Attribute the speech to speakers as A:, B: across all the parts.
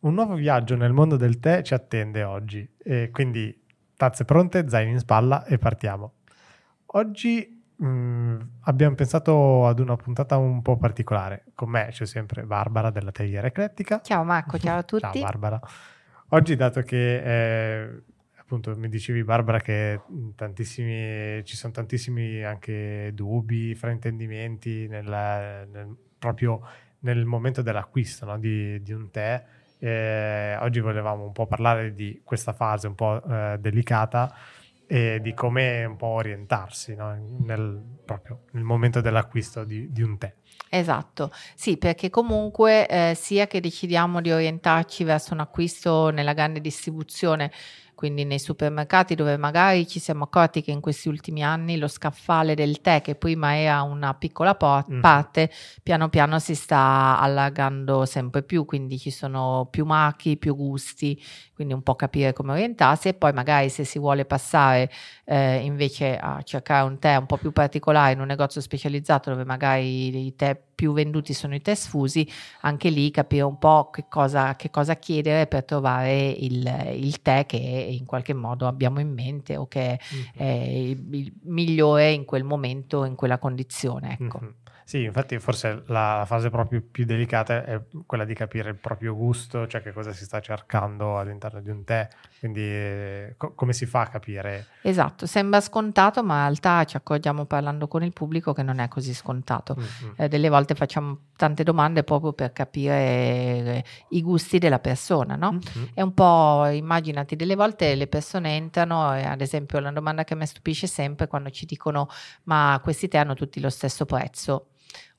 A: un nuovo viaggio nel mondo del tè ci attende oggi. E quindi tazze pronte, zaini in spalla e partiamo. Oggi mh, mm, abbiamo pensato ad una puntata un po' particolare. Con me c'è sempre Barbara della Tagliera Eclettica.
B: Ciao Marco, ciao a tutti.
A: ciao Barbara. Oggi, dato che eh, appunto mi dicevi Barbara che tantissimi, ci sono tantissimi anche dubbi, fraintendimenti nel, nel, proprio nel momento dell'acquisto no? di, di, un tè. Eh, oggi volevamo un po' parlare di questa fase un po' eh, delicata e di come un po' orientarsi no? nel, proprio nel momento dell'acquisto di, di un tè.
B: Esatto, sì, perché comunque eh, sia che decidiamo di orientarci verso un acquisto nella grande distribuzione quindi nei supermercati dove magari ci siamo accorti che in questi ultimi anni lo scaffale del tè, che prima era una piccola po- mm. parte, piano piano si sta allargando sempre più, quindi ci sono più marchi, più gusti, quindi un po' capire come orientarsi e poi magari se si vuole passare eh, invece a cercare un tè un po' più particolare in un negozio specializzato dove magari i tè più venduti sono i tè sfusi, anche lì capire un po' che cosa, che cosa chiedere per trovare il, il, tè che in qualche modo abbiamo in mente o che mm-hmm. è il, il, migliore in quel momento, in quella condizione. Ecco. Mm-hmm.
A: Sì, infatti forse la fase proprio più delicata è quella di capire il proprio gusto, cioè che cosa si sta cercando all'interno di un tè, quindi eh, co- come si fa a capire?
B: Esatto, sembra scontato, ma in realtà ci accorgiamo parlando con il pubblico che non è così scontato. Mm-hmm. Eh, delle volte facciamo tante domande proprio per capire eh, i gusti della persona, no? Mm-hmm. È un po', immaginati, delle volte le persone entrano, ad esempio una domanda che mi stupisce sempre quando ci dicono ma questi tè hanno tutti lo stesso prezzo.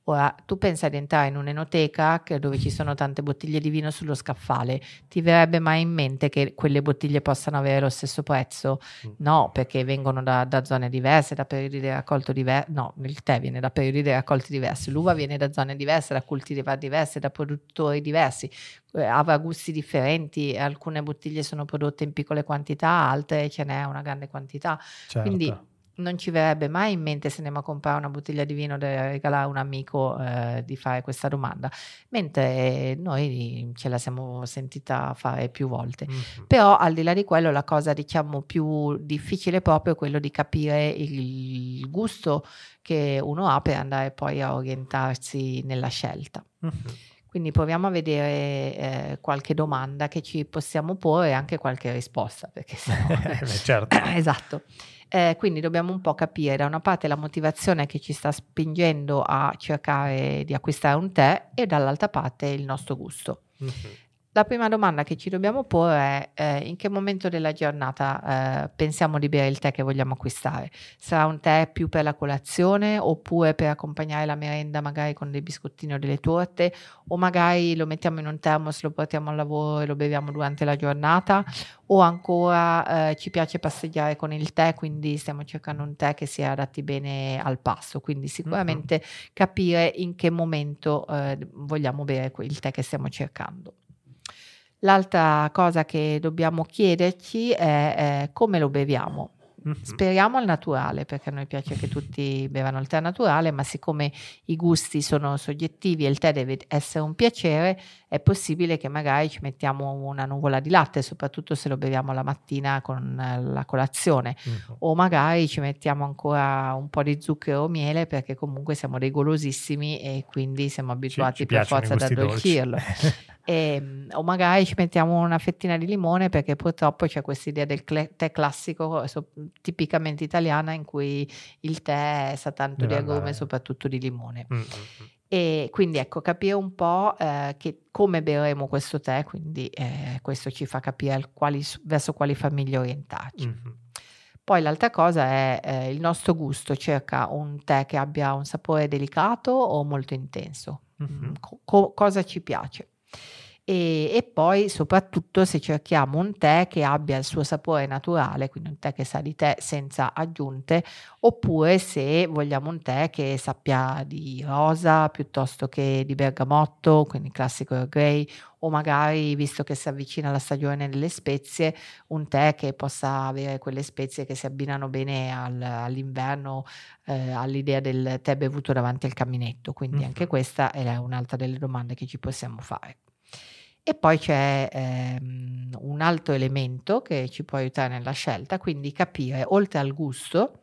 B: Ora, tu pensa di entrare in un'enoteca dove ci sono tante bottiglie di vino sullo scaffale, ti verrebbe mai in mente che quelle bottiglie possano avere lo stesso prezzo? Mm. No, perché vengono da, da, zone diverse, da periodi di raccolto diversi, no, il tè viene da periodi di raccolti diversi, l'uva viene da zone diverse, da cultivar diverse, da produttori diversi, eh, avrà gusti differenti, alcune bottiglie sono prodotte in piccole quantità, altre ce n'è una grande quantità. Certo. Quindi non ci verrebbe mai in mente se andiamo a comprare una bottiglia di vino da regalare a un amico eh, di fare questa domanda, mentre noi ce la siamo sentita fare più volte. Mm-hmm. Però al di là di quello la cosa diciamo più difficile è proprio quello di capire il gusto che uno ha per andare poi a orientarsi nella scelta. Mm-hmm. Quindi proviamo a vedere eh, qualche domanda che ci possiamo porre e anche qualche risposta, perché sennò...
A: Eh, certo.
B: esatto. Eh, quindi dobbiamo un po' capire da una parte la motivazione che ci sta spingendo a cercare di acquistare un tè e dall'altra parte il nostro gusto. Mm-hmm. La prima domanda che ci dobbiamo porre è eh, in che momento della giornata eh, pensiamo di bere il tè che vogliamo acquistare? Sarà un tè più per la colazione oppure per accompagnare la merenda magari con dei biscottini o delle torte o magari lo mettiamo in un termos, lo portiamo al lavoro e lo beviamo durante la giornata o ancora eh, ci piace passeggiare con il tè, quindi stiamo cercando un tè che si adatti bene al passo, quindi sicuramente mm-hmm. capire in che momento eh, vogliamo bere il tè che stiamo cercando. L'altra cosa che dobbiamo chiederci è, è come lo beviamo. Mm-hmm. Speriamo al naturale, perché a noi piace che tutti bevano il tè naturale, ma siccome i gusti sono soggettivi e il tè deve essere un piacere, è possibile che magari ci mettiamo una nuvola di latte, soprattutto se lo beviamo la mattina con la colazione, mm-hmm. o magari ci mettiamo ancora un po' di zucchero o miele, perché comunque siamo dei golosissimi e quindi siamo abituati ci, ci per forza ad addolcirlo. E, ehm, o magari ci mettiamo una fettina di limone perché purtroppo c'è questa idea del tè classico so, tipicamente italiana in cui il tè sa tanto Deve di agrume soprattutto di limone mm-hmm. e quindi ecco capire un po' eh, che, come berremo questo tè quindi eh, questo ci fa capire quali, verso quali famiglie orientarci mm-hmm. Poi l'altra cosa è eh, il nostro gusto, cerca un tè che abbia un sapore delicato o molto intenso. Mm-hmm. Co- cosa ci piace? E, e, poi soprattutto se cerchiamo un tè che abbia il suo sapore naturale, quindi un tè che sa di tè senza aggiunte, oppure se vogliamo un tè che sappia di rosa piuttosto che di bergamotto, quindi classico Earl Grey, o magari visto che si avvicina la stagione delle spezie, un tè che possa avere quelle spezie che si abbinano bene al, all'inverno, eh, all'idea del tè bevuto davanti al caminetto. Quindi mm-hmm. anche questa è un'altra delle domande che ci possiamo fare. E poi c'è ehm, un altro elemento che ci può aiutare nella scelta, quindi capire, oltre al gusto,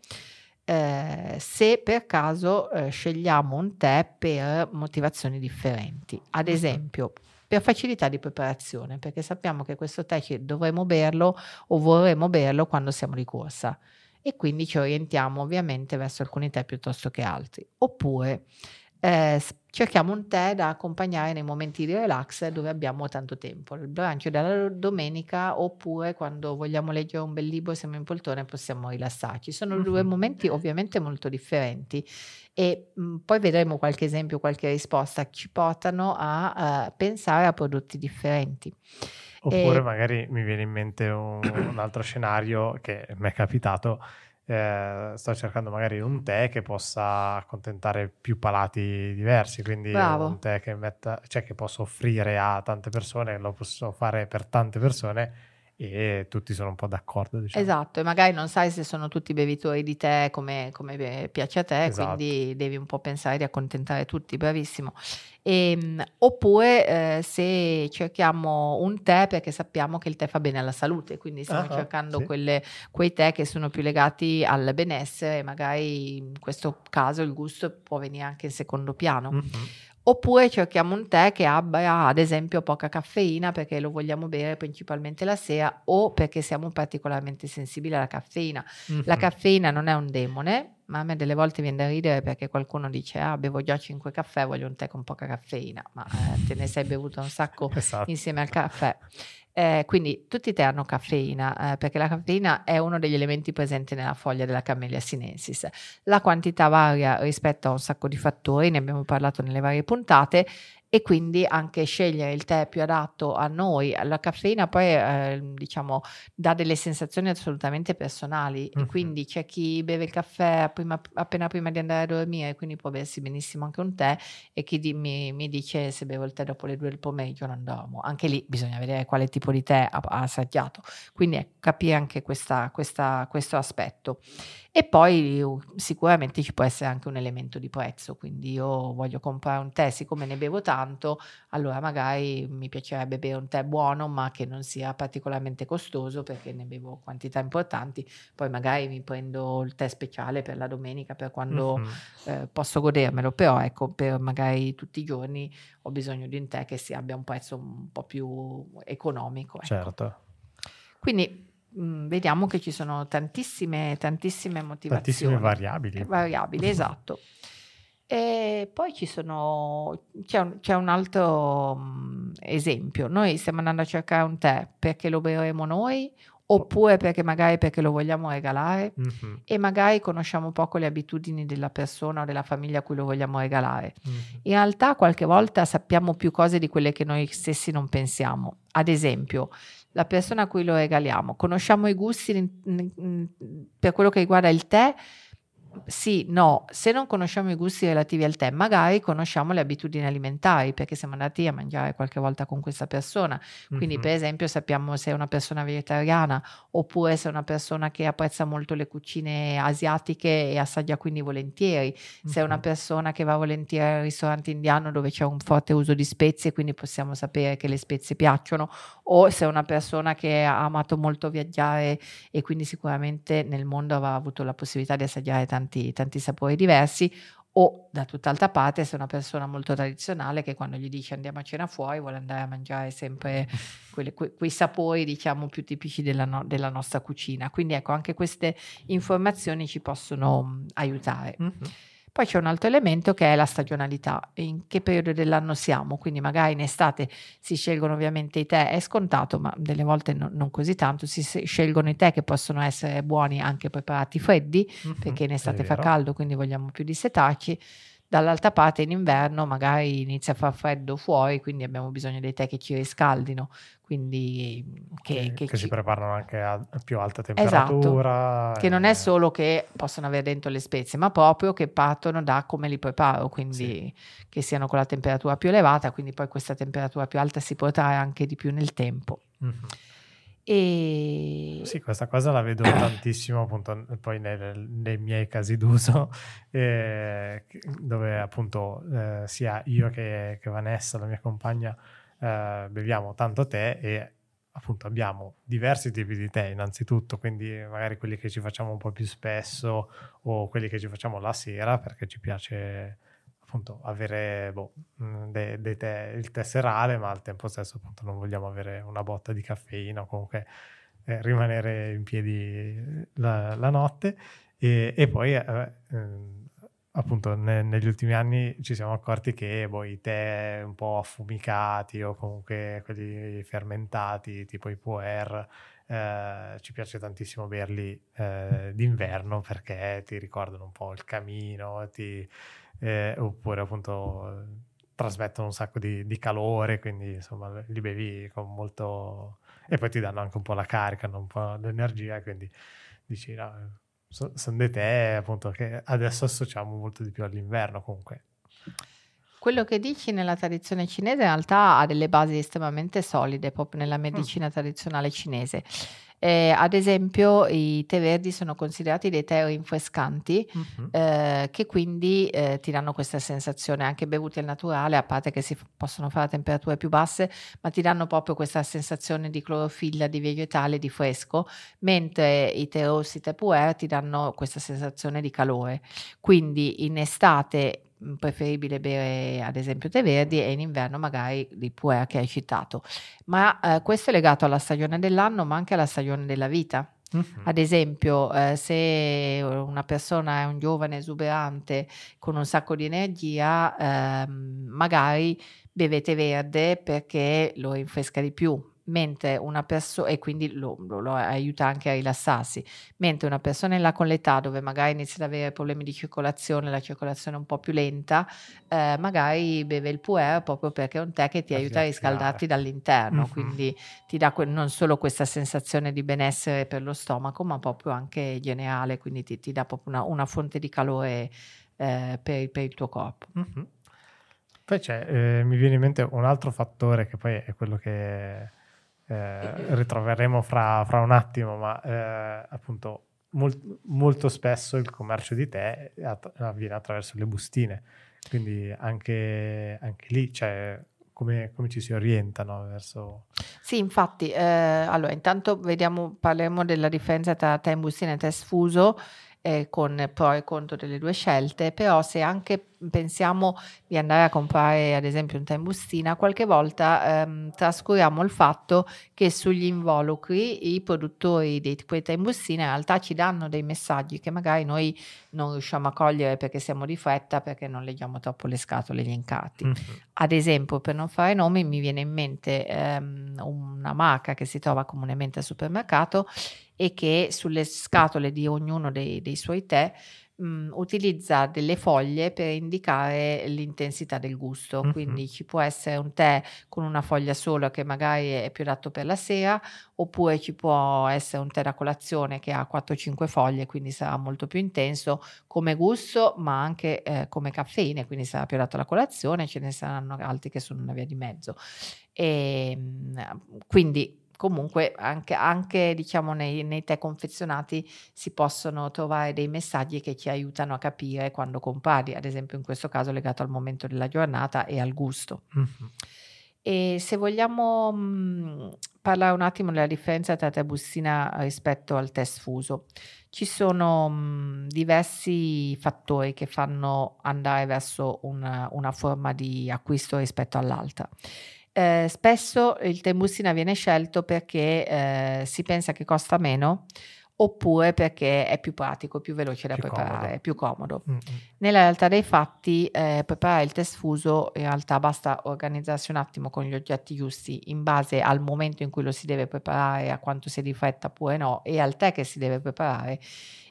B: eh, se per caso eh, scegliamo un tè per motivazioni differenti. Ad esempio, per facilità di preparazione, perché sappiamo che questo tè dovremo berlo o vorremmo berlo quando siamo di corsa e quindi ci orientiamo ovviamente verso alcuni tè piuttosto che altri. Oppure eh, cerchiamo un tè da accompagnare nei momenti di relax dove abbiamo tanto tempo, il brunch della domenica oppure quando vogliamo leggere un bel libro, siamo in poltrona e possiamo rilassarci. Sono due momenti ovviamente molto differenti e mh, poi vedremo qualche esempio, qualche risposta ci portano a uh, pensare a prodotti differenti.
A: Oppure e... magari mi viene in mente un, un altro scenario che mi è capitato eh, sto cercando magari un tè che possa accontentare più palati diversi, quindi Bravo. un tè che, metta, cioè che posso offrire a tante persone, lo posso fare per tante persone e tutti sono un po' d'accordo. Diciamo.
B: Esatto, e magari non sai se sono tutti bevitori di tè come, come piace a te, esatto. quindi devi un po' pensare di accontentare tutti, bravissimo. E, ehm, oppure eh, se cerchiamo un tè perché sappiamo che il tè fa bene alla salute, quindi stiamo uh-huh, cercando sì. quelle, quei tè che sono più legati al benessere, magari in questo caso il gusto può venire anche in secondo piano. Uh-huh. Oppure cerchiamo un tè che abbia ad esempio poca caffeina perché lo vogliamo bere principalmente la sera o perché siamo particolarmente sensibili alla caffeina. Mm-hmm. La caffeina non è un demone, ma a me delle volte viene da ridere perché qualcuno dice ah bevo già 5 caffè, voglio un tè con poca caffeina, ma eh, te ne sei bevuto un sacco esatto. insieme al caffè. Eh, quindi tutti i tè hanno caffeina, eh, perché la caffeina è uno degli elementi presenti nella foglia della Camellia sinensis. La quantità varia rispetto a un sacco di fattori, ne abbiamo parlato nelle varie puntate, e quindi anche scegliere il tè più adatto a noi. La caffeina poi eh, diciamo dà delle sensazioni assolutamente personali uh-huh. quindi c'è chi beve il caffè prima, appena prima di andare a dormire, quindi può bersi benissimo anche un tè e chi di, mi, mi, dice se bevo il tè dopo le due del pomeriggio non dormo. Anche lì bisogna vedere quale tipo di tè ha, ha assaggiato, quindi ecco, capire anche questa, questa, questo aspetto. E poi sicuramente ci può essere anche un elemento di prezzo, quindi io voglio comprare un tè, siccome ne bevo tanto, allora magari mi piacerebbe bere un tè buono ma che non sia particolarmente costoso perché ne bevo quantità importanti, poi magari mi prendo il tè speciale per la domenica per quando mm-hmm. eh, posso godermelo, però ecco per magari tutti i giorni ho bisogno di un tè che si abbia un prezzo un po' più economico. Ecco.
A: Certo.
B: Quindi vediamo che ci sono tantissime, tantissime motivazioni.
A: Tantissime variabili.
B: Variabili, esatto. E poi ci sono, c'è un, c'è un altro mh, esempio. Noi stiamo andando a cercare un tè perché lo berremo noi oppure perché magari perché lo vogliamo regalare mm-hmm. e magari conosciamo poco le abitudini della persona o della famiglia a cui lo vogliamo regalare. Mm-hmm. In realtà qualche volta sappiamo più cose di quelle che noi stessi non pensiamo. Ad esempio, la persona a cui lo regaliamo, conosciamo i gusti per quello che riguarda il tè, sì, no, se non conosciamo i gusti relativi al tè, magari conosciamo le abitudini alimentari perché siamo andati a mangiare qualche volta con questa persona. Quindi, mm-hmm. per esempio, sappiamo se è una persona vegetariana oppure se è una persona che apprezza molto le cucine asiatiche e assaggia quindi volentieri, mm-hmm. se è una persona che va volentieri al ristorante indiano dove c'è un forte uso di spezie, quindi possiamo sapere che le spezie piacciono, o se è una persona che ha amato molto viaggiare e quindi sicuramente nel mondo avrà avuto la possibilità di assaggiare tanti tanti, tanti sapori diversi, o da tutt'altra parte se una persona molto tradizionale che quando gli dice andiamo a cena fuori vuole andare a mangiare sempre quelle, que, quei sapori diciamo più tipici della, no, della, nostra cucina. Quindi ecco anche queste informazioni ci possono aiutare. Mm-hmm. Poi c'è un altro elemento che è la stagionalità, in che periodo dell'anno siamo, quindi magari in estate si scelgono ovviamente i tè, è scontato, ma delle volte no, non così tanto, si scelgono i tè che possono essere buoni anche preparati freddi, mm-hmm, perché in estate fa caldo, quindi vogliamo più dissetarci Dall'altra parte in inverno magari inizia a far freddo fuori, quindi abbiamo bisogno dei tè che ci riscaldino, quindi
A: che, che, che, che ci... si preparano anche a più alta temperatura.
B: Esatto, e... che non è solo che possono avere dentro le spezie, ma proprio che partono da come li preparo, quindi sì. che siano con la temperatura più elevata, quindi poi questa temperatura più alta si potrà anche di più nel tempo. Mm-hmm.
A: E... Sì, questa cosa la vedo tantissimo appunto poi nei, nei miei casi d'uso, eh, dove appunto eh, sia io che, che, Vanessa, la mia compagna, eh, beviamo tanto tè e appunto abbiamo diversi tipi di tè innanzitutto, quindi magari quelli che ci facciamo un po' più spesso o quelli che ci facciamo la sera perché ci piace appunto avere boh, mm, de, de tè, il tè serale, ma al tempo stesso appunto non vogliamo avere una botta di caffeina o comunque eh, rimanere in piedi la, la notte. E, e poi eh, ehm, appunto ne, negli ultimi anni ci siamo accorti che boh, i tè un po' affumicati o comunque quelli fermentati tipo i puer eh, ci piace tantissimo berli eh, d'inverno perché ti ricordano un po' il camino ti, eh, oppure appunto trasmettono un sacco di, di, calore quindi insomma li bevi con molto e poi ti danno anche un po' la carica un po' l'energia quindi dici no, sono dei tè appunto che adesso associamo molto di più all'inverno comunque.
B: Quello che dici nella tradizione cinese in realtà ha delle basi estremamente solide proprio nella mm. medicina mm. tradizionale cinese. Eh, ad esempio, i tè verdi sono considerati dei tè rinfrescanti, uh-huh. eh, che quindi eh, ti danno questa sensazione anche bevuti al naturale, a parte che si f- possono fare a temperature più basse, ma ti danno proprio questa sensazione di clorofilla, di vegetale, di fresco, mentre i tè rossi, tè puer ti danno questa sensazione di calore. Quindi in estate preferibile bere ad esempio tè verdi e in inverno magari di puer che hai citato. Ma eh, questo è legato alla stagione dell'anno ma anche alla stagione della vita. Uh-huh. Ad esempio, eh, se una persona è un giovane esuberante con un sacco di energia, eh, magari bevete verde perché lo rinfresca di più, mentre una persona, e quindi lo, lo, aiuta anche a rilassarsi, mentre una persona in là con l'età dove magari inizia ad avere problemi di circolazione, la circolazione è un po' più lenta, eh, magari beve il puer proprio perché è un tè che ti aiuta a riscaldarti dall'interno, mm-hmm. quindi ti dà que- non solo questa sensazione di benessere per lo stomaco, ma proprio anche generale, quindi ti, ti dà proprio una, una, fonte di calore eh, per, per, il tuo corpo.
A: Mm-hmm. Poi c'è, eh, mi viene in mente un altro fattore che poi è quello che eh, ritroveremo fra, fra, un attimo, ma eh, appunto molt, molto spesso il commercio di tè avviene attraverso le bustine, quindi anche, anche lì c'è come, come, ci si orientano verso...
B: Sì, infatti, eh, allora intanto vediamo, parleremo della differenza tra tè in bustina e tè sfuso eh, con pro e contro delle due scelte, però se anche pensiamo di andare a comprare ad esempio un tè in bustina, qualche volta ehm, trascuriamo il fatto che sugli involucri i produttori dei quei tè in bustina in realtà ci danno dei messaggi che magari noi non riusciamo a cogliere perché siamo di fretta, perché non leggiamo troppo le scatole gli incati. Mm-hmm. Ad esempio, per non fare nomi, mi viene in mente ehm, una marca che si trova comunemente al supermercato e che sulle scatole di ognuno dei, dei suoi tè mh, mhmm, utilizza delle foglie per indicare l'intensità del gusto. Mm-hmm. Quindi ci può essere un tè con una foglia sola che magari è più adatto per la sera, oppure ci può essere un tè da colazione che ha 4-5 foglie, quindi sarà molto più intenso come gusto, ma anche eh, come caffeine, quindi sarà più adatto alla colazione, ce ne saranno altri che sono una via di mezzo. E, ehm, quindi comunque anche, anche diciamo nei, nei, tè confezionati si possono trovare dei messaggi che ci aiutano a capire quando compari, ad esempio in questo caso legato al momento della giornata e al gusto. Mm-hmm. E se vogliamo mh, mhmm, parlare un attimo della differenza tra tè bustina rispetto al tè sfuso, ci sono mh, mhmm, diversi fattori che fanno andare verso una, una forma di acquisto rispetto all'altra. Eh, spesso il tembustina viene scelto perché eh, si pensa che costa meno oppure perché è più pratico, più veloce da più preparare, comodo. più comodo. Mm-hmm. Nella realtà dei fatti, eh, preparare il test fuso in realtà basta organizzarsi un attimo con gli oggetti giusti in base al momento in cui lo si deve preparare, a quanto si è di fretta oppure no, e al tè che si deve preparare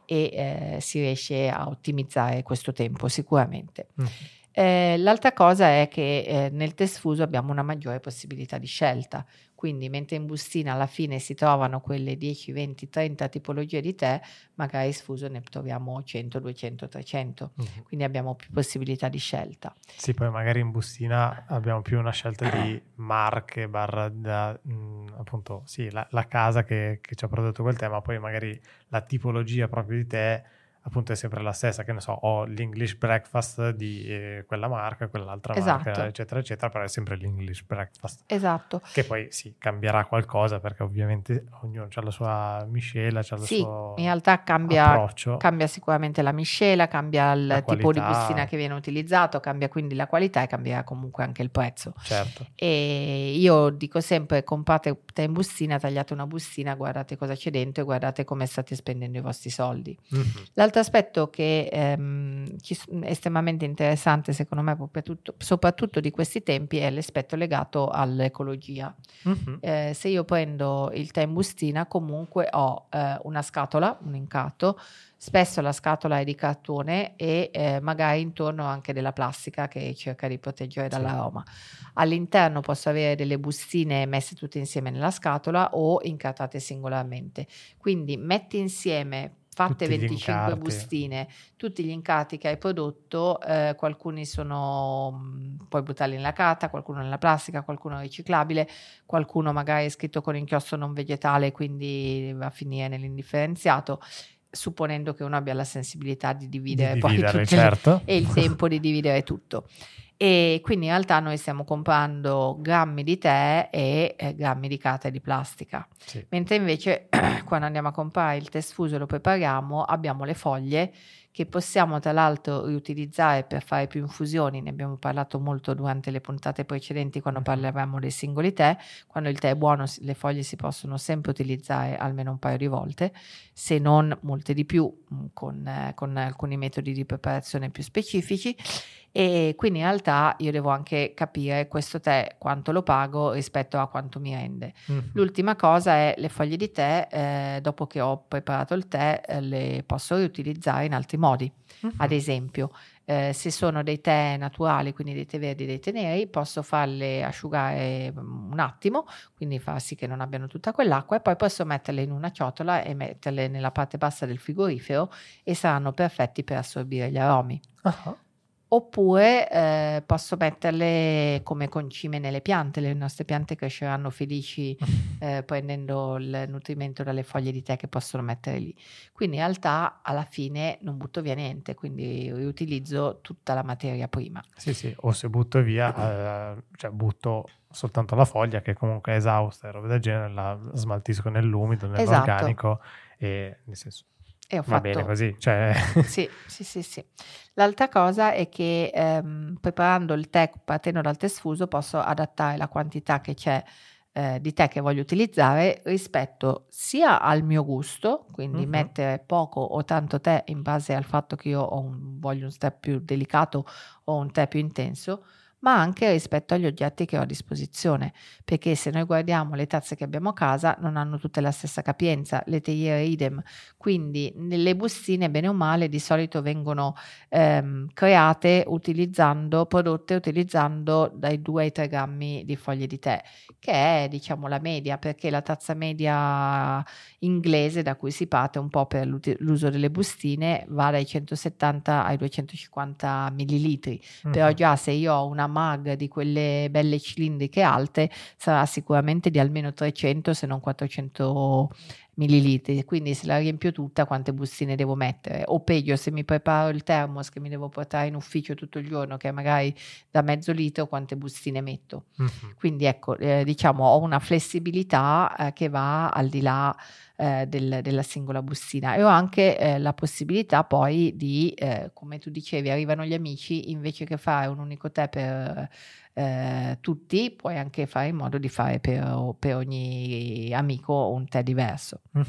B: e eh, si riesce a ottimizzare questo tempo sicuramente. Mm-hmm. Eh, l'altra cosa è che eh, nel test fuso abbiamo una maggiore possibilità di scelta, quindi mentre in bustina alla fine si trovano quelle 10, 20, 30 tipologie di tè, magari sfuso ne troviamo 100, 200, 300, uh-huh. quindi abbiamo più possibilità di scelta.
A: Sì, poi magari in bustina abbiamo più una scelta di marche, barra da, mh, appunto, sì, la, la casa che, che, ci ha prodotto quel tè, ma poi magari la tipologia proprio di tè appunto è sempre la stessa, che ne so, ho l'English breakfast di eh, quella marca, quell'altra
B: Esatto.
A: marca, eccetera, eccetera, però è sempre l'English breakfast.
B: Esatto.
A: Che poi sì, cambierà qualcosa perché ovviamente ognuno ha la sua miscela, ha il
B: Sì,
A: suo
B: in realtà cambia,
A: approccio.
B: cambia sicuramente la miscela, cambia il
A: La
B: tipo di
A: qualità.
B: bustina che viene utilizzato, cambia quindi la qualità e cambia comunque anche il prezzo.
A: certo.
B: E io dico sempre: comprate in bustina, tagliate una bustina, guardate cosa c'è dentro e guardate come state spendendo i vostri soldi.
A: Mhm.
B: L'altro aspetto che ehm, è estremamente interessante, secondo me, tutto- soprattutto di questi tempi, è l'aspetto legato all'ecologia.
A: Mhm.
B: Eh, se io prendo il tè in bustina, comunque ho eh, una scatola, un incato. Spesso la scatola è di cartone e eh, magari intorno anche della plastica che cerca di proteggere dall'aroma. All'interno posso avere delle bustine messe tutte insieme nella scatola o incartate singolarmente. Quindi metti insieme, fatte
A: Tutti gli
B: 25
A: incarti.
B: bustine, tutti gli incarti che hai prodotto, eh, alcuni sono, mh, puoi buttarli nella carta, qualcuno nella plastica, qualcuno riciclabile, qualcuno magari è scritto con inchiostro non vegetale, quindi va a finire nell'indifferenziato, supponendo che uno abbia la sensibilità di
A: Di
B: dividere, poi
A: dividere,
B: tutte le-
A: certo.
B: e il tempo di dividere tutto. E quindi in realtà noi stiamo comprando grammi di tè e eh, grammi di carta di plastica.
A: Sì.
B: Mentre invece quando andiamo a comprare il tè sfuso e lo prepariamo, abbiamo le foglie che possiamo tra l'altro riutilizzare per fare più infusioni, ne abbiamo parlato molto durante le puntate precedenti quando parlavamo dei singoli tè, quando il tè è buono le foglie si possono sempre utilizzare almeno un paio di volte, se non molte di più con, eh, con alcuni metodi di preparazione più specifici e quindi in realtà io devo anche capire questo tè quanto lo pago rispetto a quanto mi rende.
A: Mhm.
B: L'ultima cosa è le foglie di tè, eh, dopo che ho preparato il tè, eh, le posso riutilizzare in altri modi.
A: Mhm.
B: Ad esempio, eh, se sono dei tè naturali, quindi dei tè verdi dei tè neri, posso farle asciugare mm, un attimo, quindi far sì che non abbiano tutta quell'acqua e poi posso metterle in una ciotola e metterle nella parte bassa del frigorifero e saranno perfetti per assorbire gli aromi.
A: Ah,
B: Oppure eh, posso metterle come concime nelle piante, le nostre piante cresceranno felici eh, prendendo il nutrimento dalle foglie di tè che possono mettere lì. Quindi in realtà alla fine non butto via niente, quindi riutilizzo tutta la materia prima.
A: Sì, sì, o se butto via, eh, cioè butto soltanto la foglia che comunque è esausta e roba del genere, la smaltisco nell'umido, nell'organico e nel senso
B: E ho
A: va
B: fatto
A: bene così. Cioè,
B: Sì, sì, sì, sì. L'altra cosa è che ehm, preparando il tè, partendo dal tè sfuso, posso adattare la quantità che c'è eh, di tè che voglio utilizzare rispetto sia al mio gusto, quindi
A: Mhm.
B: mettere poco o tanto tè in base al fatto che io un- voglio un tè più delicato o un tè più intenso, ma anche rispetto agli oggetti che ho a disposizione, perché se noi guardiamo le tazze che abbiamo a casa non hanno tutte la stessa capienza, le teiere idem, quindi nelle bustine bene o male di solito vengono ehm, create utilizzando, prodotte utilizzando dai 2 ai 3 grammi di foglie di tè, che è diciamo la media, perché la tazza media inglese da cui si parte un po' per l'uso delle bustine va dai 170 ai 250 millilitri però
A: Mhm.
B: già se io ho una mag di quelle belle cilindriche alte sarà sicuramente di almeno 300 se non 400 millilitri quindi se la riempio tutta quante bustine devo mettere? O peggio se mi preparo il thermos che mi devo portare in ufficio tutto il giorno che è magari da mezzo litro quante bustine metto?
A: Mhm.
B: quindi ecco, eh, diciamo, ho una flessibilità eh, che va al di là eh, del- della singola bustina. E ho anche eh, la possibilità poi di, eh, come tu dicevi, arrivano gli amici, invece che fare un unico tè per eh, tutti, puoi anche fare in modo di fare per, per ogni amico un tè diverso.
A: Mhm.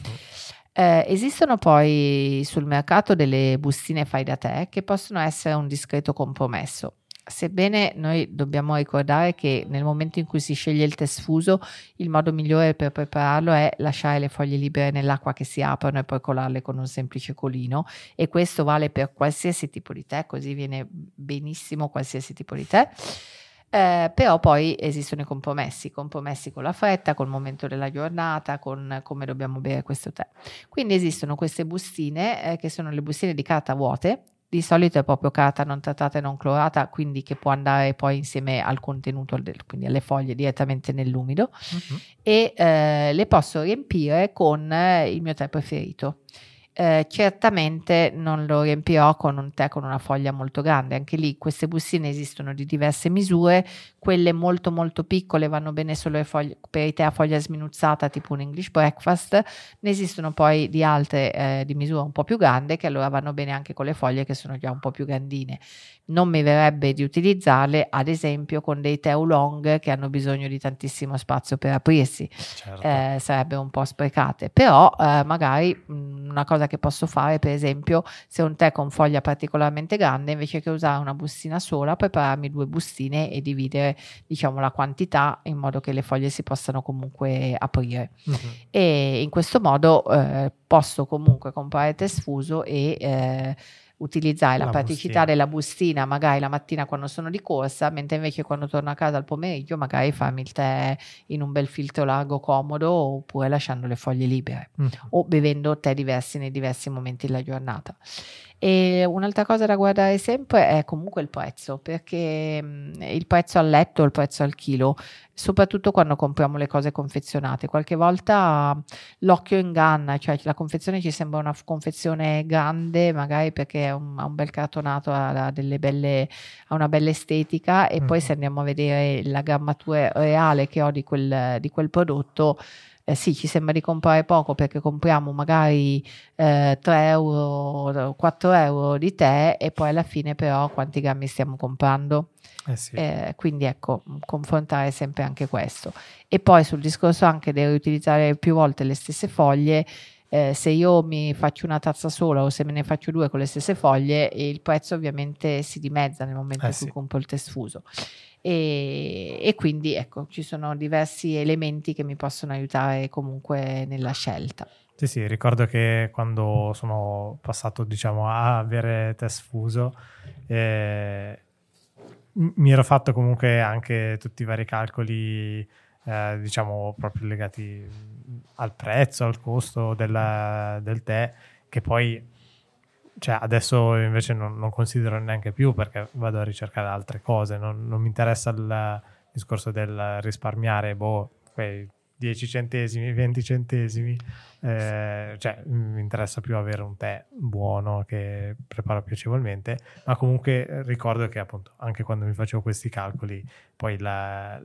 B: Eh, esistono poi sul mercato delle bustine fai da te che possono essere un discreto compromesso. Sebbene noi dobbiamo ricordare che nel momento in cui si sceglie il tè sfuso, il modo migliore per prepararlo è lasciare le foglie libere nell'acqua che si aprono e poi colarle con un semplice colino e questo vale per qualsiasi tipo di tè, così viene benissimo qualsiasi tipo di tè. Eh, però poi esistono i compromessi, compromessi con la fretta, col momento della giornata, con come dobbiamo bere questo tè. Quindi esistono queste bustine eh, che sono le bustine di carta vuote, di solito è proprio carta non trattata e non clorata, quindi che può andare poi insieme al contenuto, del- quindi alle foglie direttamente nell'umido
A: Mhm.
B: e eh, le posso riempire con eh, il mio tè preferito. Eh, certamente non lo riempirò con un tè con una foglia molto grande. Anche lì queste bustine esistono di diverse misure, quelle molto molto piccole vanno bene solo foglie, per i tè a foglia sminuzzata tipo un English breakfast, ne esistono poi di altre eh, di misura un po' più grande che allora vanno bene anche con le foglie che sono già un po' più grandine. Non mi verrebbe di utilizzarle ad esempio con dei tè oolong che hanno bisogno di tantissimo spazio per aprirsi, certo. eh, sarebbe un po' sprecate, però eh, magari mh, una cosa che posso fare per esempio se un tè con foglia particolarmente grande invece che usare una bustina sola prepararmi due bustine e dividere diciamo la quantità in modo che le foglie si possano comunque aprire uh-huh. e in questo modo eh, posso comunque comprare tè sfuso e eh, utilizzare la, la praticità bustina. della bustina magari la mattina quando sono di corsa, mentre invece quando torno a casa al pomeriggio magari farmi il tè in un bel filtro largo comodo oppure lasciando le foglie libere mm. o bevendo tè diversi nei diversi momenti della giornata. E un'altra cosa da guardare sempre è comunque il prezzo, perché mhmm, il prezzo al letto, il prezzo al chilo, soprattutto quando compriamo le cose confezionate. Qualche volta l'occhio inganna, cioè la confezione ci sembra una confezione grande, magari perché ha un, un bel cartonato, ha, belle, ha, una bella estetica, e mm. poi se andiamo a vedere la grammatura reale che ho di quel, di quel prodotto, eh, sì, ci sembra di comprare poco perché compriamo magari eh, 3 euro, 4 euro di tè e poi alla fine però quanti grammi stiamo comprando? Eh sì. eh, quindi ecco, confrontare sempre anche questo. E poi sul discorso anche di riutilizzare più volte le stesse foglie, eh, se io mi faccio una tazza sola o se me ne faccio due con le stesse foglie, il prezzo ovviamente si dimezza nel momento eh in cui sì. compro il tè sfuso e, e, quindi ecco ci sono diversi elementi che mi possono aiutare comunque nella scelta.
A: Sì, sì, ricordo che quando sono passato diciamo a avere test fuso eh, mi ero fatto comunque anche tutti i vari calcoli eh, diciamo proprio legati al prezzo, al costo della, del tè che poi cioè adesso invece non, non, considero neanche più perché vado a ricercare altre cose, non, non mi interessa il discorso del risparmiare, boh, quei 10 centesimi, 20 centesimi, eh, cioè mi interessa più avere un tè buono che preparo piacevolmente, ma comunque ricordo che appunto anche quando mi facevo questi calcoli, poi la,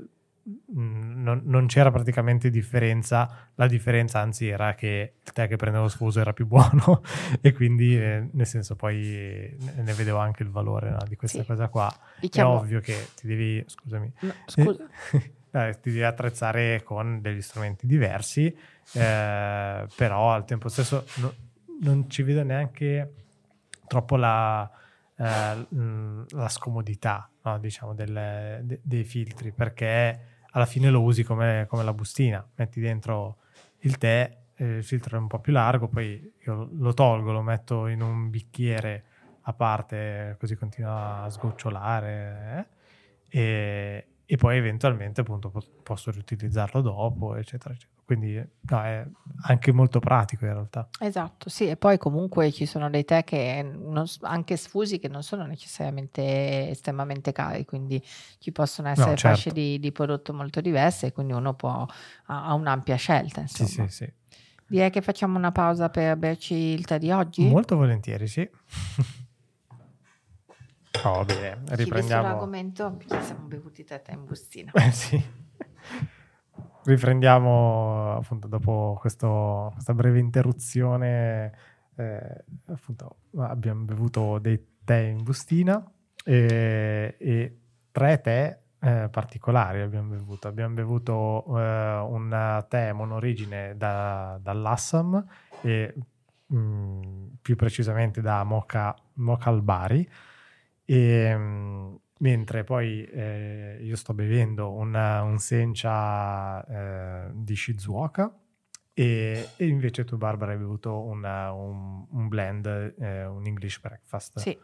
A: non, non, c'era praticamente differenza, la differenza anzi era che il tè che prendevo sfuso era più buono e quindi eh, nel senso poi ne vedevo anche il valore no, di questa sì. cosa qua. Diciamo... È ovvio che ti devi, scusami, no, scusa. eh, ti devi attrezzare con degli strumenti diversi, eh, però al tempo stesso no, non ci vedo neanche troppo la, eh, la scomodità no, diciamo del, de, dei filtri perché alla fine lo usi come, come la bustina, metti dentro il tè, eh, il filtro è un po' più largo, poi io lo tolgo, lo metto in un bicchiere a parte, così continua a sgocciolare eh, e, e, poi eventualmente appunto posso riutilizzarlo dopo, eccetera, eccetera. Quindi no, è anche molto pratico in realtà.
B: Esatto, sì, e poi comunque ci sono dei tè che non, anche sfusi che non sono necessariamente estremamente cari, quindi ci possono essere no, certo. fasce di, di, prodotto molto diverse e quindi uno può, ha, ha un'ampia scelta. Insomma. Sì, sì, sì. Direi che facciamo una pausa per berci il tè di oggi.
A: Molto volentieri, sì. oh, bene, riprendiamo.
B: l'argomento, ci siamo bevuti tè in bustina.
A: Eh sì riprendiamo appunto dopo questo, questa breve interruzione. Eh, appunto, abbiamo bevuto dei tè in bustina e, e tre tè eh, particolari abbiamo bevuto. Abbiamo bevuto eh, un tè monorigine da, dall'Assam e mh, mm, più precisamente da Mocha, Mocha Albari. E, mh, mm, mentre poi eh, io sto bevendo una, un sencha eh, di Shizuoka e, e, invece tu Barbara hai bevuto una, un, un, blend, eh, un English breakfast.
B: Sì.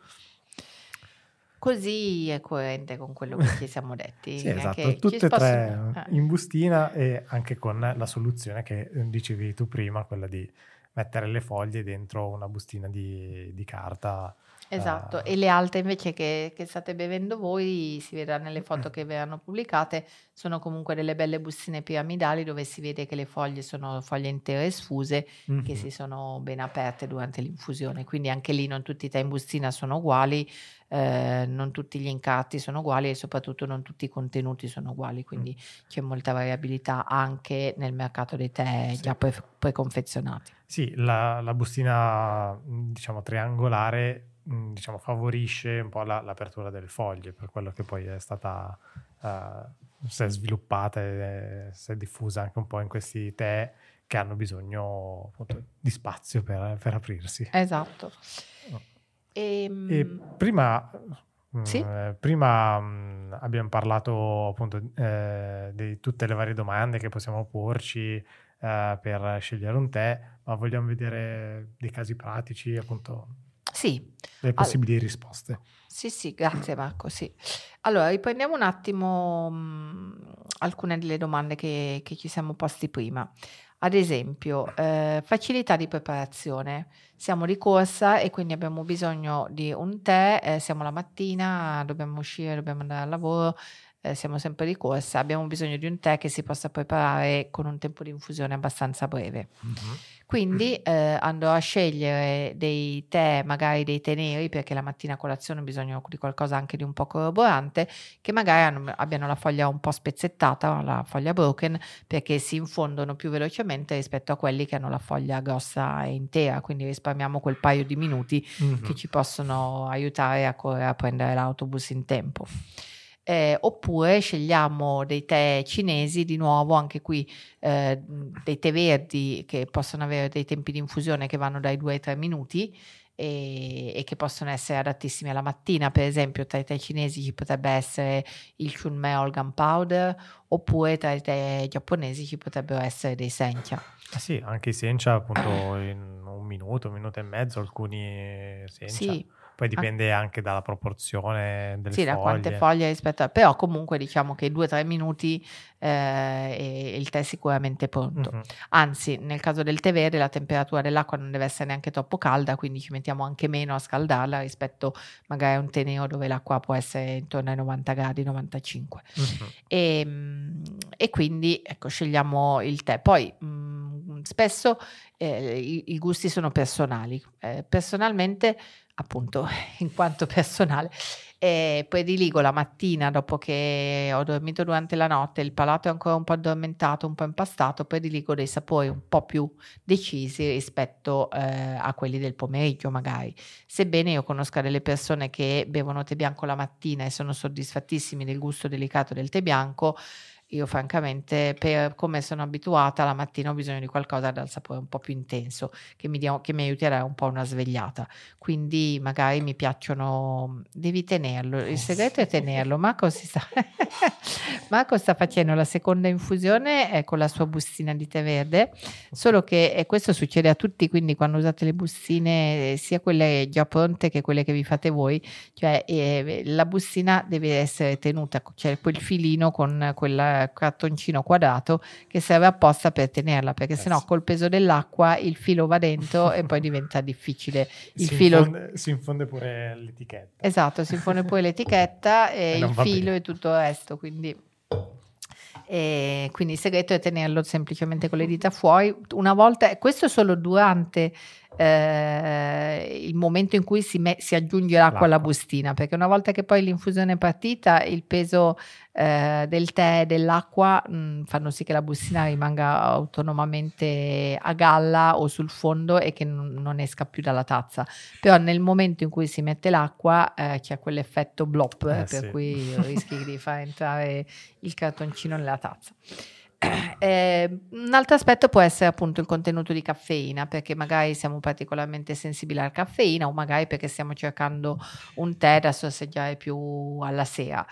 B: Così è coerente con quello che ci siamo detti.
A: sì, esatto, tutte e tre eh. in bustina e anche con la soluzione che dicevi tu prima, quella di mettere le foglie dentro una bustina di, di carta
B: Esatto, uh, e le altre invece che, che, state bevendo voi, si vedrà nelle foto che verranno pubblicate, sono comunque delle belle bustine piramidali dove si vede che le foglie sono foglie intere sfuse mm-hmm. che si sono ben aperte durante l'infusione, quindi anche lì non tutti i tè in bustina sono uguali, eh, non tutti gli incatti sono uguali e soprattutto non tutti i contenuti sono uguali, quindi mm. c'è molta variabilità anche nel mercato dei tè sì. già pre- preconfezionati.
A: Sì, la, la bustina diciamo triangolare diciamo, favorisce un po' la, l'apertura delle foglie, per quello che poi è stata, uh, si è sviluppata e si è diffusa anche un po' in questi tè che hanno bisogno appunto, di spazio per, per aprirsi.
B: Esatto.
A: E, ehm, e prima, mm, sì? eh, prima mh, mm, abbiamo parlato appunto eh, di tutte le varie domande che possiamo porci eh, per scegliere un tè, ma vogliamo vedere dei casi pratici appunto
B: sì.
A: Le possibili All- risposte.
B: Sì, sì, grazie Marco. Sì. Allora, riprendiamo un attimo mh, mm, alcune delle domande che, che, ci siamo posti prima. Ad esempio, eh, facilità di preparazione. Siamo di corsa e quindi abbiamo bisogno di un tè, eh, siamo la mattina, dobbiamo uscire, dobbiamo andare al lavoro, eh, siamo sempre di corsa, abbiamo bisogno di un tè che si possa preparare con un tempo di infusione abbastanza breve. Mm-hmm. Quindi eh, andrò a scegliere dei tè, magari dei tè neri, perché la mattina a colazione ho bisogno di qualcosa anche di un po' corroborante, che magari hanno, abbiano la foglia un po' spezzettata, la foglia broken, perché si infondono più velocemente rispetto a quelli che hanno la foglia grossa e intera, quindi risparmiamo quel paio di minuti mm-hmm. che ci possono aiutare a correre a prendere l'autobus in tempo eh, oppure scegliamo dei tè cinesi, di nuovo anche qui eh, dei tè verdi che possono avere dei tempi di infusione che vanno dai 2 ai 3 minuti e, e, che possono essere adattissimi alla mattina, per esempio tra i tè cinesi ci potrebbe essere il Chunmei Olgan Powder oppure tra i tè giapponesi ci potrebbero essere dei sencha.
A: Ah sì, anche i sencha appunto in un minuto, un minuto e mezzo alcuni sencha. Sì, poi dipende ah. anche dalla proporzione delle
B: sì,
A: foglie.
B: da quante foglie rispetto a... Però comunque diciamo che due o tre minuti eh, e il tè è sicuramente pronto. Mm-hmm. Anzi, nel caso del tè verde la temperatura dell'acqua non deve essere neanche troppo calda, quindi ci mettiamo anche meno a scaldarla rispetto magari a un tè nero dove l'acqua può essere intorno ai 90 gradi, 95. Mm-hmm. E, e, quindi ecco, scegliamo il tè. Poi mh, spesso eh, i, i, gusti sono personali. Eh, personalmente appunto in quanto personale. E prediligo la mattina dopo che ho dormito durante la notte, il palato è ancora un po' addormentato, un po' impastato, prediligo dei sapori un po' più decisi rispetto eh, a quelli del pomeriggio magari. Sebbene io conosca delle persone che bevono tè bianco la mattina e sono soddisfattissimi del gusto delicato del tè bianco, io francamente, per come sono abituata, la mattina ho bisogno di qualcosa dal sapore un po' più intenso, che mi, dia, che mi aiuterà un po' una svegliata. Quindi magari mi piacciono, devi tenerlo, il segreto è tenerlo. Marco, sta, Marco sta facendo la seconda infusione eh, con la sua bustina di tè verde, solo che e questo succede a tutti, quindi quando usate le bustine, sia quelle già pronte che quelle che vi fate voi, cioè eh, la bustina deve essere tenuta, cioè quel filino con quella cartoncino quadrato che serve apposta per tenerla, perché eh sennò col peso dell'acqua il filo va dentro e poi diventa difficile. Il
A: si,
B: filo...
A: infonde, si infonde pure l'etichetta.
B: Esatto, si infonde pure l'etichetta e, e il filo bene. e tutto il resto, quindi... E quindi il segreto è tenerlo semplicemente con le dita fuori. Una volta, questo solo durante eh, il momento in cui si, me- si aggiunge l'acqua, l'acqua, alla bustina, perché una volta che poi l'infusione è partita, il peso eh, del tè e dell'acqua mh, mm, fanno sì che la bustina rimanga autonomamente a galla o sul fondo e che n- non esca più dalla tazza. Però nel momento in cui si mette l'acqua eh, c'è quell'effetto blop, eh, per sì. cui rischi di far entrare il cartoncino nella tazza. Eh, un altro aspetto può essere appunto il contenuto di caffeina, perché magari siamo particolarmente sensibili alla caffeina o magari perché stiamo cercando un tè da sorseggiare più alla sera.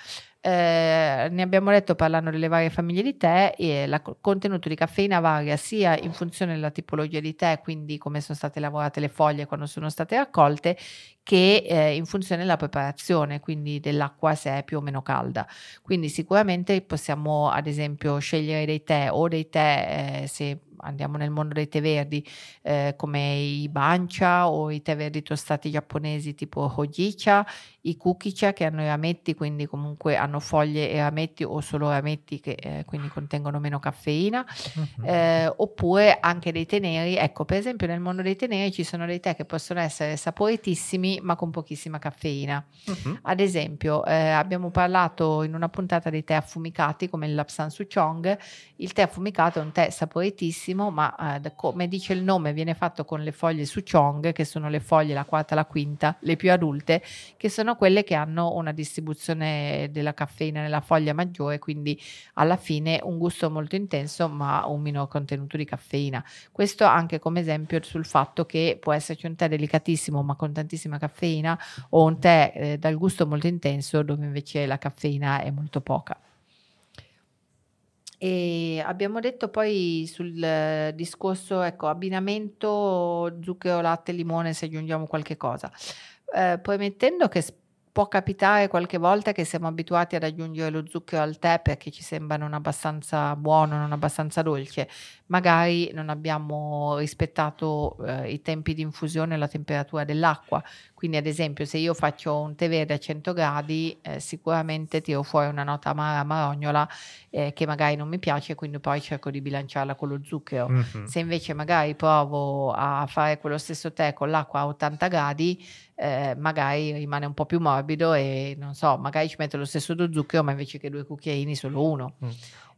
B: Eh, ne abbiamo detto parlando delle varie famiglie di tè e il contenuto di caffeina varia sia in funzione della tipologia di tè, quindi come sono state lavorate le foglie quando sono state raccolte, che eh, in funzione della preparazione, quindi dell'acqua se è più o meno calda. Quindi sicuramente possiamo ad esempio scegliere dei tè o dei tè eh, se andiamo nel mondo dei tè verdi eh, come i bancia o i tè verdi tostati giapponesi tipo hojicha, i kukicha che hanno i rametti, quindi comunque hanno foglie e rametti o solo rametti che eh, quindi contengono meno caffeina, uh-huh. eh, oppure anche dei tè neri. Ecco, per esempio nel mondo dei tè neri ci sono dei tè che possono essere saporitissimi ma con pochissima caffeina. Uh-huh. Ad esempio, eh, abbiamo parlato in una puntata dei tè affumicati come il Lapsan Suchong. Il tè affumicato è un tè saporitissimo, ma eh, come dice il nome, viene fatto con le foglie Suchong, che sono le foglie la quarta la quinta, le più adulte, che sono quelle che hanno una distribuzione della caffeina nella foglia maggiore, quindi alla fine un gusto molto intenso ma un minor contenuto di caffeina. Questo anche come esempio sul fatto che può esserci un tè delicatissimo ma con tantissima caffeina o un tè eh, dal gusto molto intenso dove invece la caffeina è molto poca. E abbiamo detto poi sul discorso, ecco, abbinamento zucchero, latte, limone se aggiungiamo qualche cosa. Eh, premettendo che Può capitare qualche volta che siamo abituati ad aggiungere lo zucchero al tè perché ci sembra non abbastanza buono, non abbastanza dolce. Magari non abbiamo rispettato eh, i tempi di infusione e la temperatura dell'acqua. Quindi, ad esempio, se io faccio un tè verde a 100 gradi, eh, sicuramente tiro fuori una nota amara marognola eh, che magari non mi piace, quindi poi cerco di bilanciarla con lo zucchero. Mm-hmm. Se invece magari provo a fare quello stesso tè con l'acqua a 80 gradi, eh, magari rimane un po' più morbido e non so, magari ci metto lo stesso do zucchero, ma invece che due cucchiaini solo uno. Mm.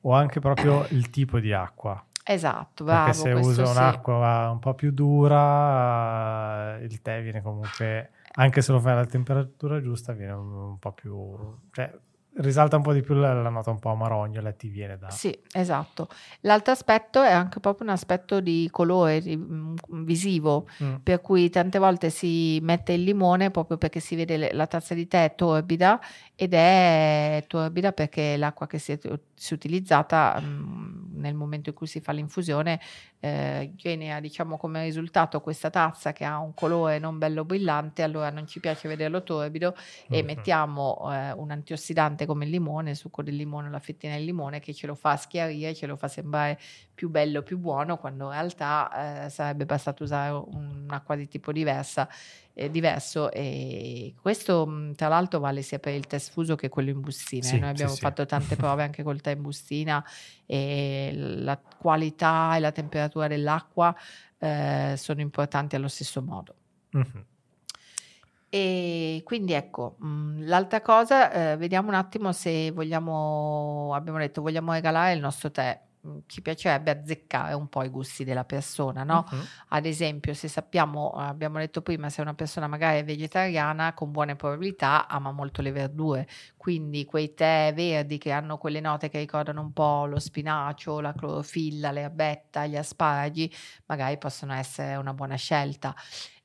A: O anche proprio il tipo di acqua.
B: Esatto, bravo.
A: Perché se uso
B: sì.
A: un'acqua un po' più dura, il tè viene comunque, anche se lo fai alla temperatura giusta, viene un, un po' più... Cioè, risalta un po' di più la, la nota un po' amarognola e ti viene da...
B: Sì, esatto. L'altro aspetto è anche proprio un aspetto di colore di, mm, visivo, mm. per cui tante volte si mette il limone proprio perché si vede le, la tazza di tè torbida ed è torbida perché l'acqua che si è, si è utilizzata mh, mm, nel momento in cui si fa l'infusione eh, genera diciamo come risultato questa tazza che ha un colore non bello brillante allora non ci piace vederlo torbido mm-hmm. e mettiamo eh, un antiossidante come il limone il succo del limone la fettina del limone che ce lo fa schiarire ce lo fa sembrare più bello più buono quando in realtà eh, sarebbe bastato usare un'acqua di tipo diversa eh, diverso e questo mm, tra l'altro vale sia per il test fuso che quello in bustina. Sì, Noi abbiamo sì, fatto sì. tante prove anche col tè in bustina e la qualità e la temperatura dell'acqua eh, sono importanti allo stesso modo. Mm-hmm. E quindi ecco, mh, mm, l'altra cosa, eh, vediamo un attimo se vogliamo, abbiamo detto, vogliamo regalare il nostro tè Mhmm, ci piacerebbe azzeccare un po' i gusti della persona, no? Uh-huh. Ad esempio, se sappiamo, abbiamo detto prima, se una persona magari è vegetariana, con buone probabilità ama molto le verdure, quindi quei tè verdi che hanno quelle note che ricordano un po' lo spinacio, la clorofilla, l'erbetta, gli asparagi, magari possono essere una buona scelta.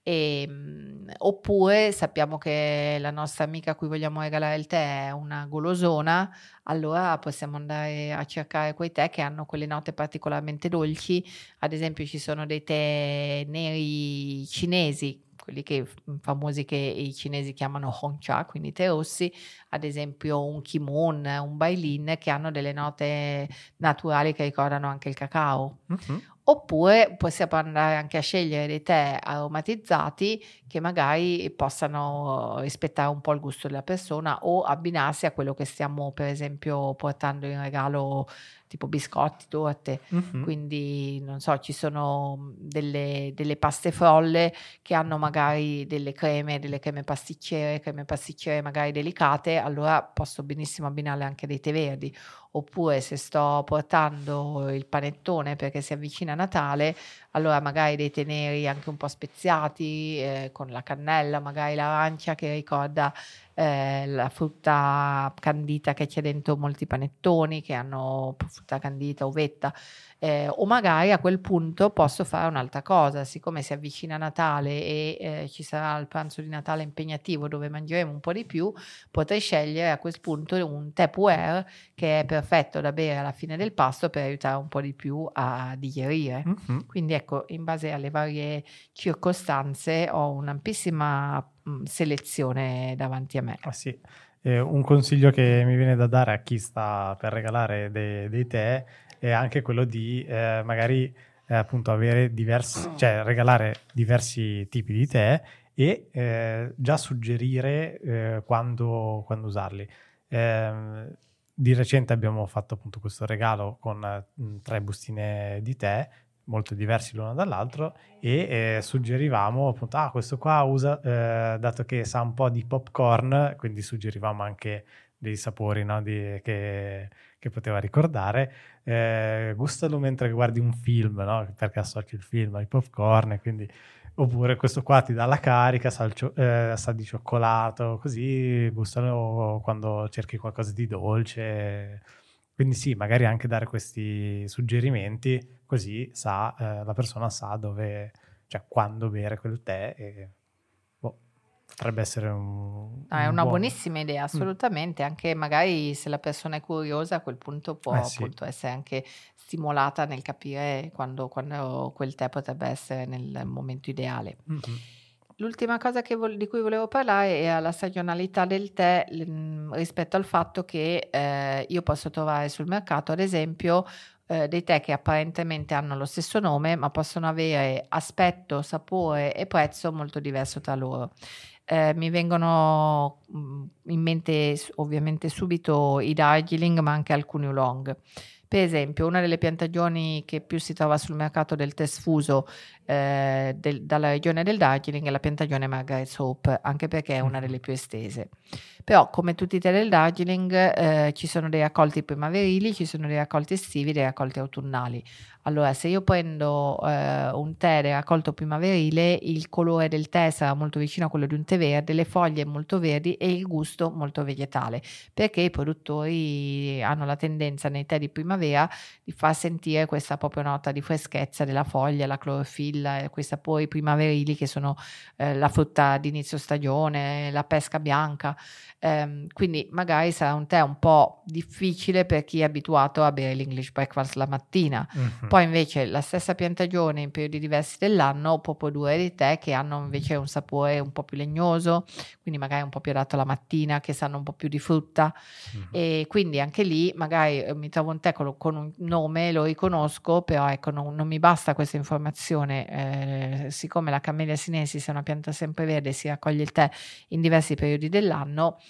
B: E, ehm, oppure sappiamo che la nostra amica a cui vogliamo regalare il tè è una golosona, allora possiamo andare a cercare quei tè che hanno quelle note particolarmente dolci. Ad esempio, ci sono dei tè neri cinesi quelli che, famosi che i cinesi chiamano Hongcha, quindi tè rossi, ad esempio un Kimun, un Bailin, che hanno delle note naturali che ricordano anche il cacao. Uh-huh. Oppure possiamo andare anche a scegliere dei tè aromatizzati che magari possano rispettare un po' il gusto della persona o abbinarsi a quello che stiamo per esempio portando in regalo tipo biscotti, torte, uh-huh. quindi non so, ci sono delle, delle, paste frolle che hanno magari delle creme, delle creme pasticcere, creme pasticcere magari delicate, allora posso benissimo abbinarle anche dei tè verdi oppure se sto portando il panettone perché si avvicina Natale, allora magari dei teneri anche un po' speziati eh, con la cannella, magari l'arancia che ricorda eh, la frutta candita che c'è dentro molti panettoni che hanno frutta candita, uvetta eh, o magari a quel punto posso fare un'altra cosa, siccome si avvicina Natale e eh, ci sarà il pranzo di Natale impegnativo dove mangeremo un po' di più, potrei scegliere a quel punto un puer che è perfetto da bere alla fine del pasto per aiutare un po' di più a digerire. Mm-hmm. Quindi ecco, in base alle varie circostanze ho un'ampissima mh, mm, selezione davanti a me.
A: Ah, sì. Eh, un consiglio che mi viene da dare a chi sta per regalare dei, dei tè è anche quello di eh, magari eh, appunto avere diversi, cioè regalare diversi tipi di tè e eh, già suggerire eh, quando, quando, usarli. Eh, di recente abbiamo fatto appunto questo regalo con mm, tre bustine di tè molto diversi l'uno dall'altro e eh, suggerivamo appunto ah questo qua usa eh, dato che sa un po' di popcorn quindi suggerivamo anche dei sapori no, di, che, che, poteva ricordare eh, gustalo mentre guardi un film no? perché associ il film ai popcorn quindi Oppure questo qua ti dà la carica, sa, cio- eh, sa di cioccolato, così gustano quando cerchi qualcosa di dolce. Quindi sì, magari anche dare questi suggerimenti, così sa, eh, la persona sa dove, cioè quando bere quel tè e potrebbe essere un...
B: Ah, è una buon... buonissima idea, mm. assolutamente, mm. anche magari se la persona è curiosa a quel punto può eh, sì. appunto essere anche stimolata nel capire quando, quando, quel tè potrebbe essere nel momento ideale. Mm-hmm. L'ultima cosa vo- di cui volevo parlare è la stagionalità del tè l- rispetto al fatto che eh, io posso trovare sul mercato, ad esempio, eh, dei tè che apparentemente hanno lo stesso nome, ma possono avere aspetto, sapore e prezzo molto diverso tra loro eh, mi vengono mm, in mente ovviamente subito i Darjeeling, ma anche alcuni Oolong. Per esempio, una delle piantagioni che più si trova sul mercato del tè sfuso eh, del, dalla regione del Darjeeling è la piantagione Margaret Hope, anche perché è una delle più estese. Però, come tutti i tè del Darjeeling, eh, ci sono dei raccolti primaverili, ci sono dei raccolti estivi, dei raccolti autunnali. Allora, se io prendo eh, un tè raccolto primaverile, il colore del tè sarà molto vicino a quello di un tè verde, le foglie molto verdi e il gusto molto vegetale, perché i produttori hanno la tendenza nei tè di primavera di far sentire questa proprio nota di freschezza della foglia, la clorofilla, quei sapori primaverili che sono eh, la frutta d'inizio stagione, la pesca bianca. Um, quindi magari sarà un tè un po' difficile per chi è abituato a bere l'English breakfast la mattina. Mm-hmm. Poi invece la stessa piantagione in periodi diversi dell'anno può produrre dei tè che hanno invece un sapore un po' più legnoso, quindi magari un po' più adatto la mattina, che sanno un po' più di frutta. Mm-hmm. E quindi anche lì magari eh, mi trovo un tè con, con un nome, lo riconosco, però ecco non, non mi basta questa informazione. Eh, siccome la Camellia sinensis è una pianta sempreverde, si raccoglie il tè in diversi periodi dell'anno,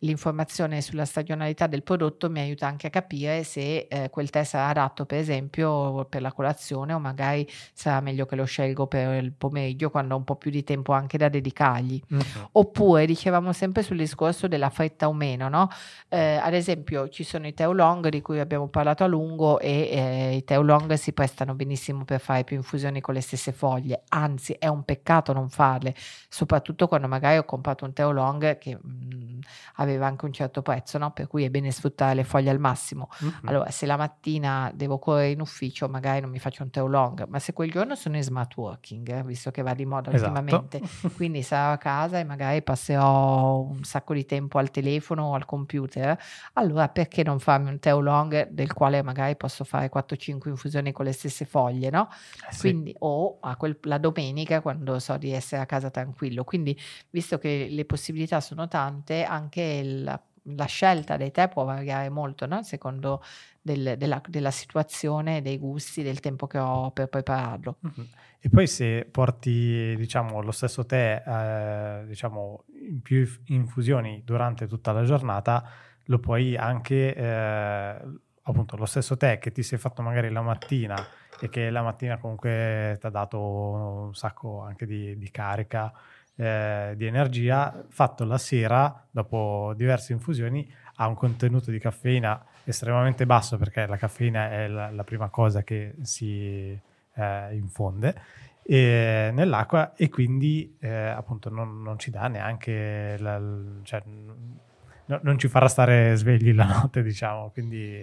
B: l'informazione sulla stagionalità del prodotto mi aiuta anche a capire se eh, quel tè sarà adatto per esempio per la colazione o magari sarà meglio che lo scelgo per il pomeriggio quando ho un po' più di tempo anche da dedicargli. Mm-hmm. Oppure dicevamo sempre sul discorso della fretta o meno, no? Eh, ad esempio ci sono i tè oolong di cui abbiamo parlato a lungo e eh, i tè oolong si prestano benissimo per fare più infusioni con le stesse foglie, anzi è un peccato non farle, soprattutto quando magari ho comprato un tè oolong che mh, mm, aveva aveva anche un certo prezzo, no? per cui è bene sfruttare le foglie al massimo. Mm-hmm. Allora, se la mattina devo correre in ufficio, magari non mi faccio un teo long, ma se quel giorno sono in smart working, eh, visto che va di moda esatto. ultimamente, quindi sarò a casa e magari passerò un sacco di tempo al telefono o al computer, allora perché non farmi un teo long del quale magari posso fare 4-5 infusioni con le stesse foglie, no? Eh sì. Quindi, o quel, la domenica quando so di essere a casa tranquillo. Quindi, visto che le possibilità sono tante, anche la, la scelta dei tè può variare molto, no? secondo del, della, della, situazione, dei gusti, del tempo che ho per prepararlo.
A: Mm-hmm. E poi se porti diciamo, lo stesso tè eh, diciamo, in più infusioni durante tutta la giornata, lo puoi anche, eh, appunto, lo stesso tè che ti sei fatto magari la mattina e che la mattina comunque ti ha dato un sacco anche di, di carica eh, di energia fatto la sera dopo diverse infusioni ha un contenuto di caffeina estremamente basso perché la caffeina è la, la prima cosa che si eh, infonde e, nell'acqua e quindi eh, appunto non, non, ci dà neanche la, cioè, no, non ci farà stare svegli la notte diciamo quindi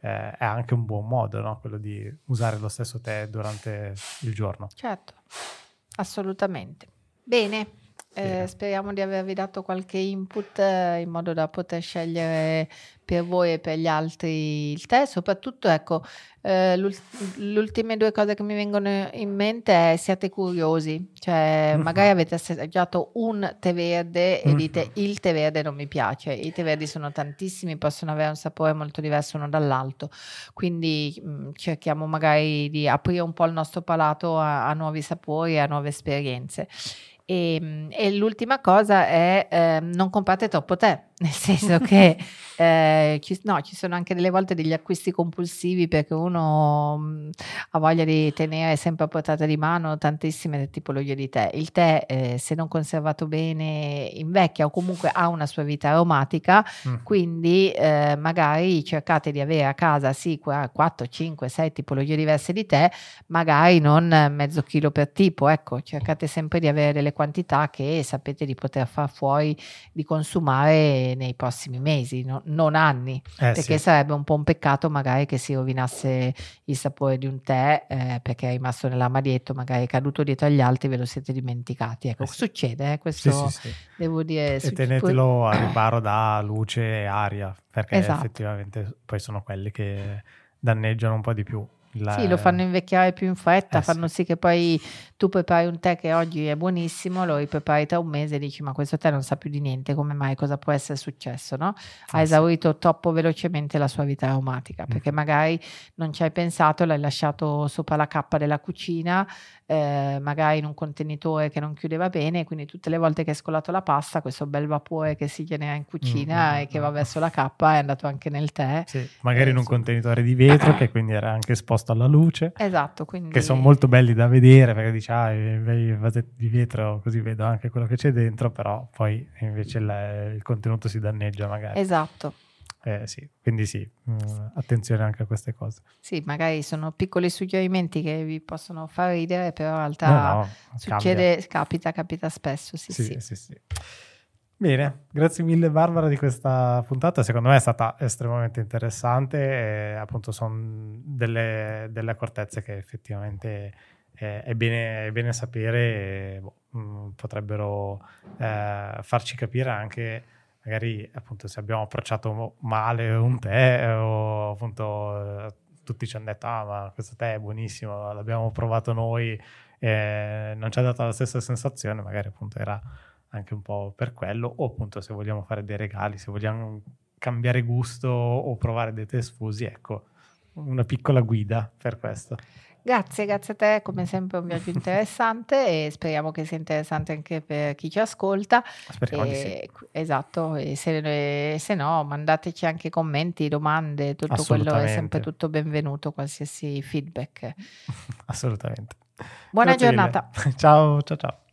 A: eh, è anche un buon modo no? quello di usare lo stesso tè durante il giorno
B: certo assolutamente bene Eh, speriamo di avervi dato qualche input eh, in modo da poter scegliere per voi e per gli altri il tè. Soprattutto, ecco, eh, le ultime due cose che mi vengono in mente è siate curiosi, cioè mm-hmm. magari avete assaggiato un tè verde e mm-hmm. dite il tè verde non mi piace, i tè verdi sono tantissimi, possono avere un sapore molto diverso uno dall'altro, quindi mh, mm, cerchiamo magari di aprire un po' il nostro palato a, a nuovi sapori e a nuove esperienze. E, ehm, e, l'ultima cosa è eh, non comprate troppo tè, nel senso che eh, ci, no, ci, sono anche delle volte degli acquisti compulsivi perché uno mh, mm, ha voglia di tenere sempre a portata di mano tantissime tipologie di tè. Il tè, eh, se non conservato bene, invecchia o comunque ha una sua vita aromatica, mm. quindi eh, magari cercate di avere a casa sì 4, 5, 6 tipologie diverse di tè, magari non mezzo chilo per tipo, ecco, cercate sempre di avere delle quantità che sapete di poter far fuori, di consumare nei prossimi mesi, no? non anni, eh, perché sì. sarebbe un po' un peccato magari che si rovinasse il sapore di un tè eh, perché è rimasto nell'armadietto, magari è caduto dietro agli altri, ve lo siete dimenticati. Ecco, eh sì. succede, eh, questo sì, devo dire.
A: E tenetelo a riparo da luce e aria, perché esatto. effettivamente poi sono quelli che danneggiano un po' di più.
B: La... Sì, lo fanno invecchiare più in fretta, eh, fanno sì. sì. che poi tu prepari un tè che oggi è buonissimo, lo riprepari tra un mese e dici ma questo tè non sa più di niente, come mai, cosa può essere successo, no? Ha eh, esaurito troppo velocemente la sua vita aromatica, perché mm. magari non ci hai pensato, l'hai lasciato sopra la cappa della cucina, eh, magari in un contenitore che non chiudeva bene, quindi tutte le volte che hai scolato la pasta, questo bel vapore che si genera in cucina mm-hmm. e che va verso la cappa è andato anche nel tè.
A: Sì, magari in un contenitore di vetro che quindi era anche esposto alla luce.
B: Esatto, quindi...
A: Che sono molto belli da vedere perché dici, ah, i vasetti di vetro così vedo anche quello che c'è dentro, però poi invece il, il contenuto si danneggia magari.
B: Esatto.
A: Eh, sì, quindi sì, uh, attenzione anche a queste cose.
B: Sì, magari sono piccoli suggerimenti che vi possono far ridere, però in realtà no, no, succede, cambia. capita, capita spesso. Sì sì, sì, sì.
A: Bene, grazie mille Barbara di questa puntata, secondo me è stata estremamente interessante e appunto sono delle, delle accortezze che effettivamente è, è, bene, è bene, sapere e boh, mm, potrebbero eh, farci capire anche magari appunto se abbiamo approcciato male un tè o appunto tutti ci hanno detto ah ma questo tè è buonissimo, l'abbiamo provato noi e non ci ha dato la stessa sensazione, magari appunto era anche un po' per quello o appunto se vogliamo fare dei regali, se vogliamo cambiare gusto o provare dei tè sfusi, ecco una piccola guida per questo.
B: Grazie, grazie a te, come sempre un viaggio interessante e speriamo che sia interessante anche per chi ci ascolta.
A: Speriamo e, sì.
B: Esatto, e se, se, no mandateci anche commenti, domande, tutto quello è sempre tutto benvenuto, qualsiasi feedback.
A: Assolutamente.
B: Buona grazie giornata.
A: Mille. Ciao, ciao, ciao.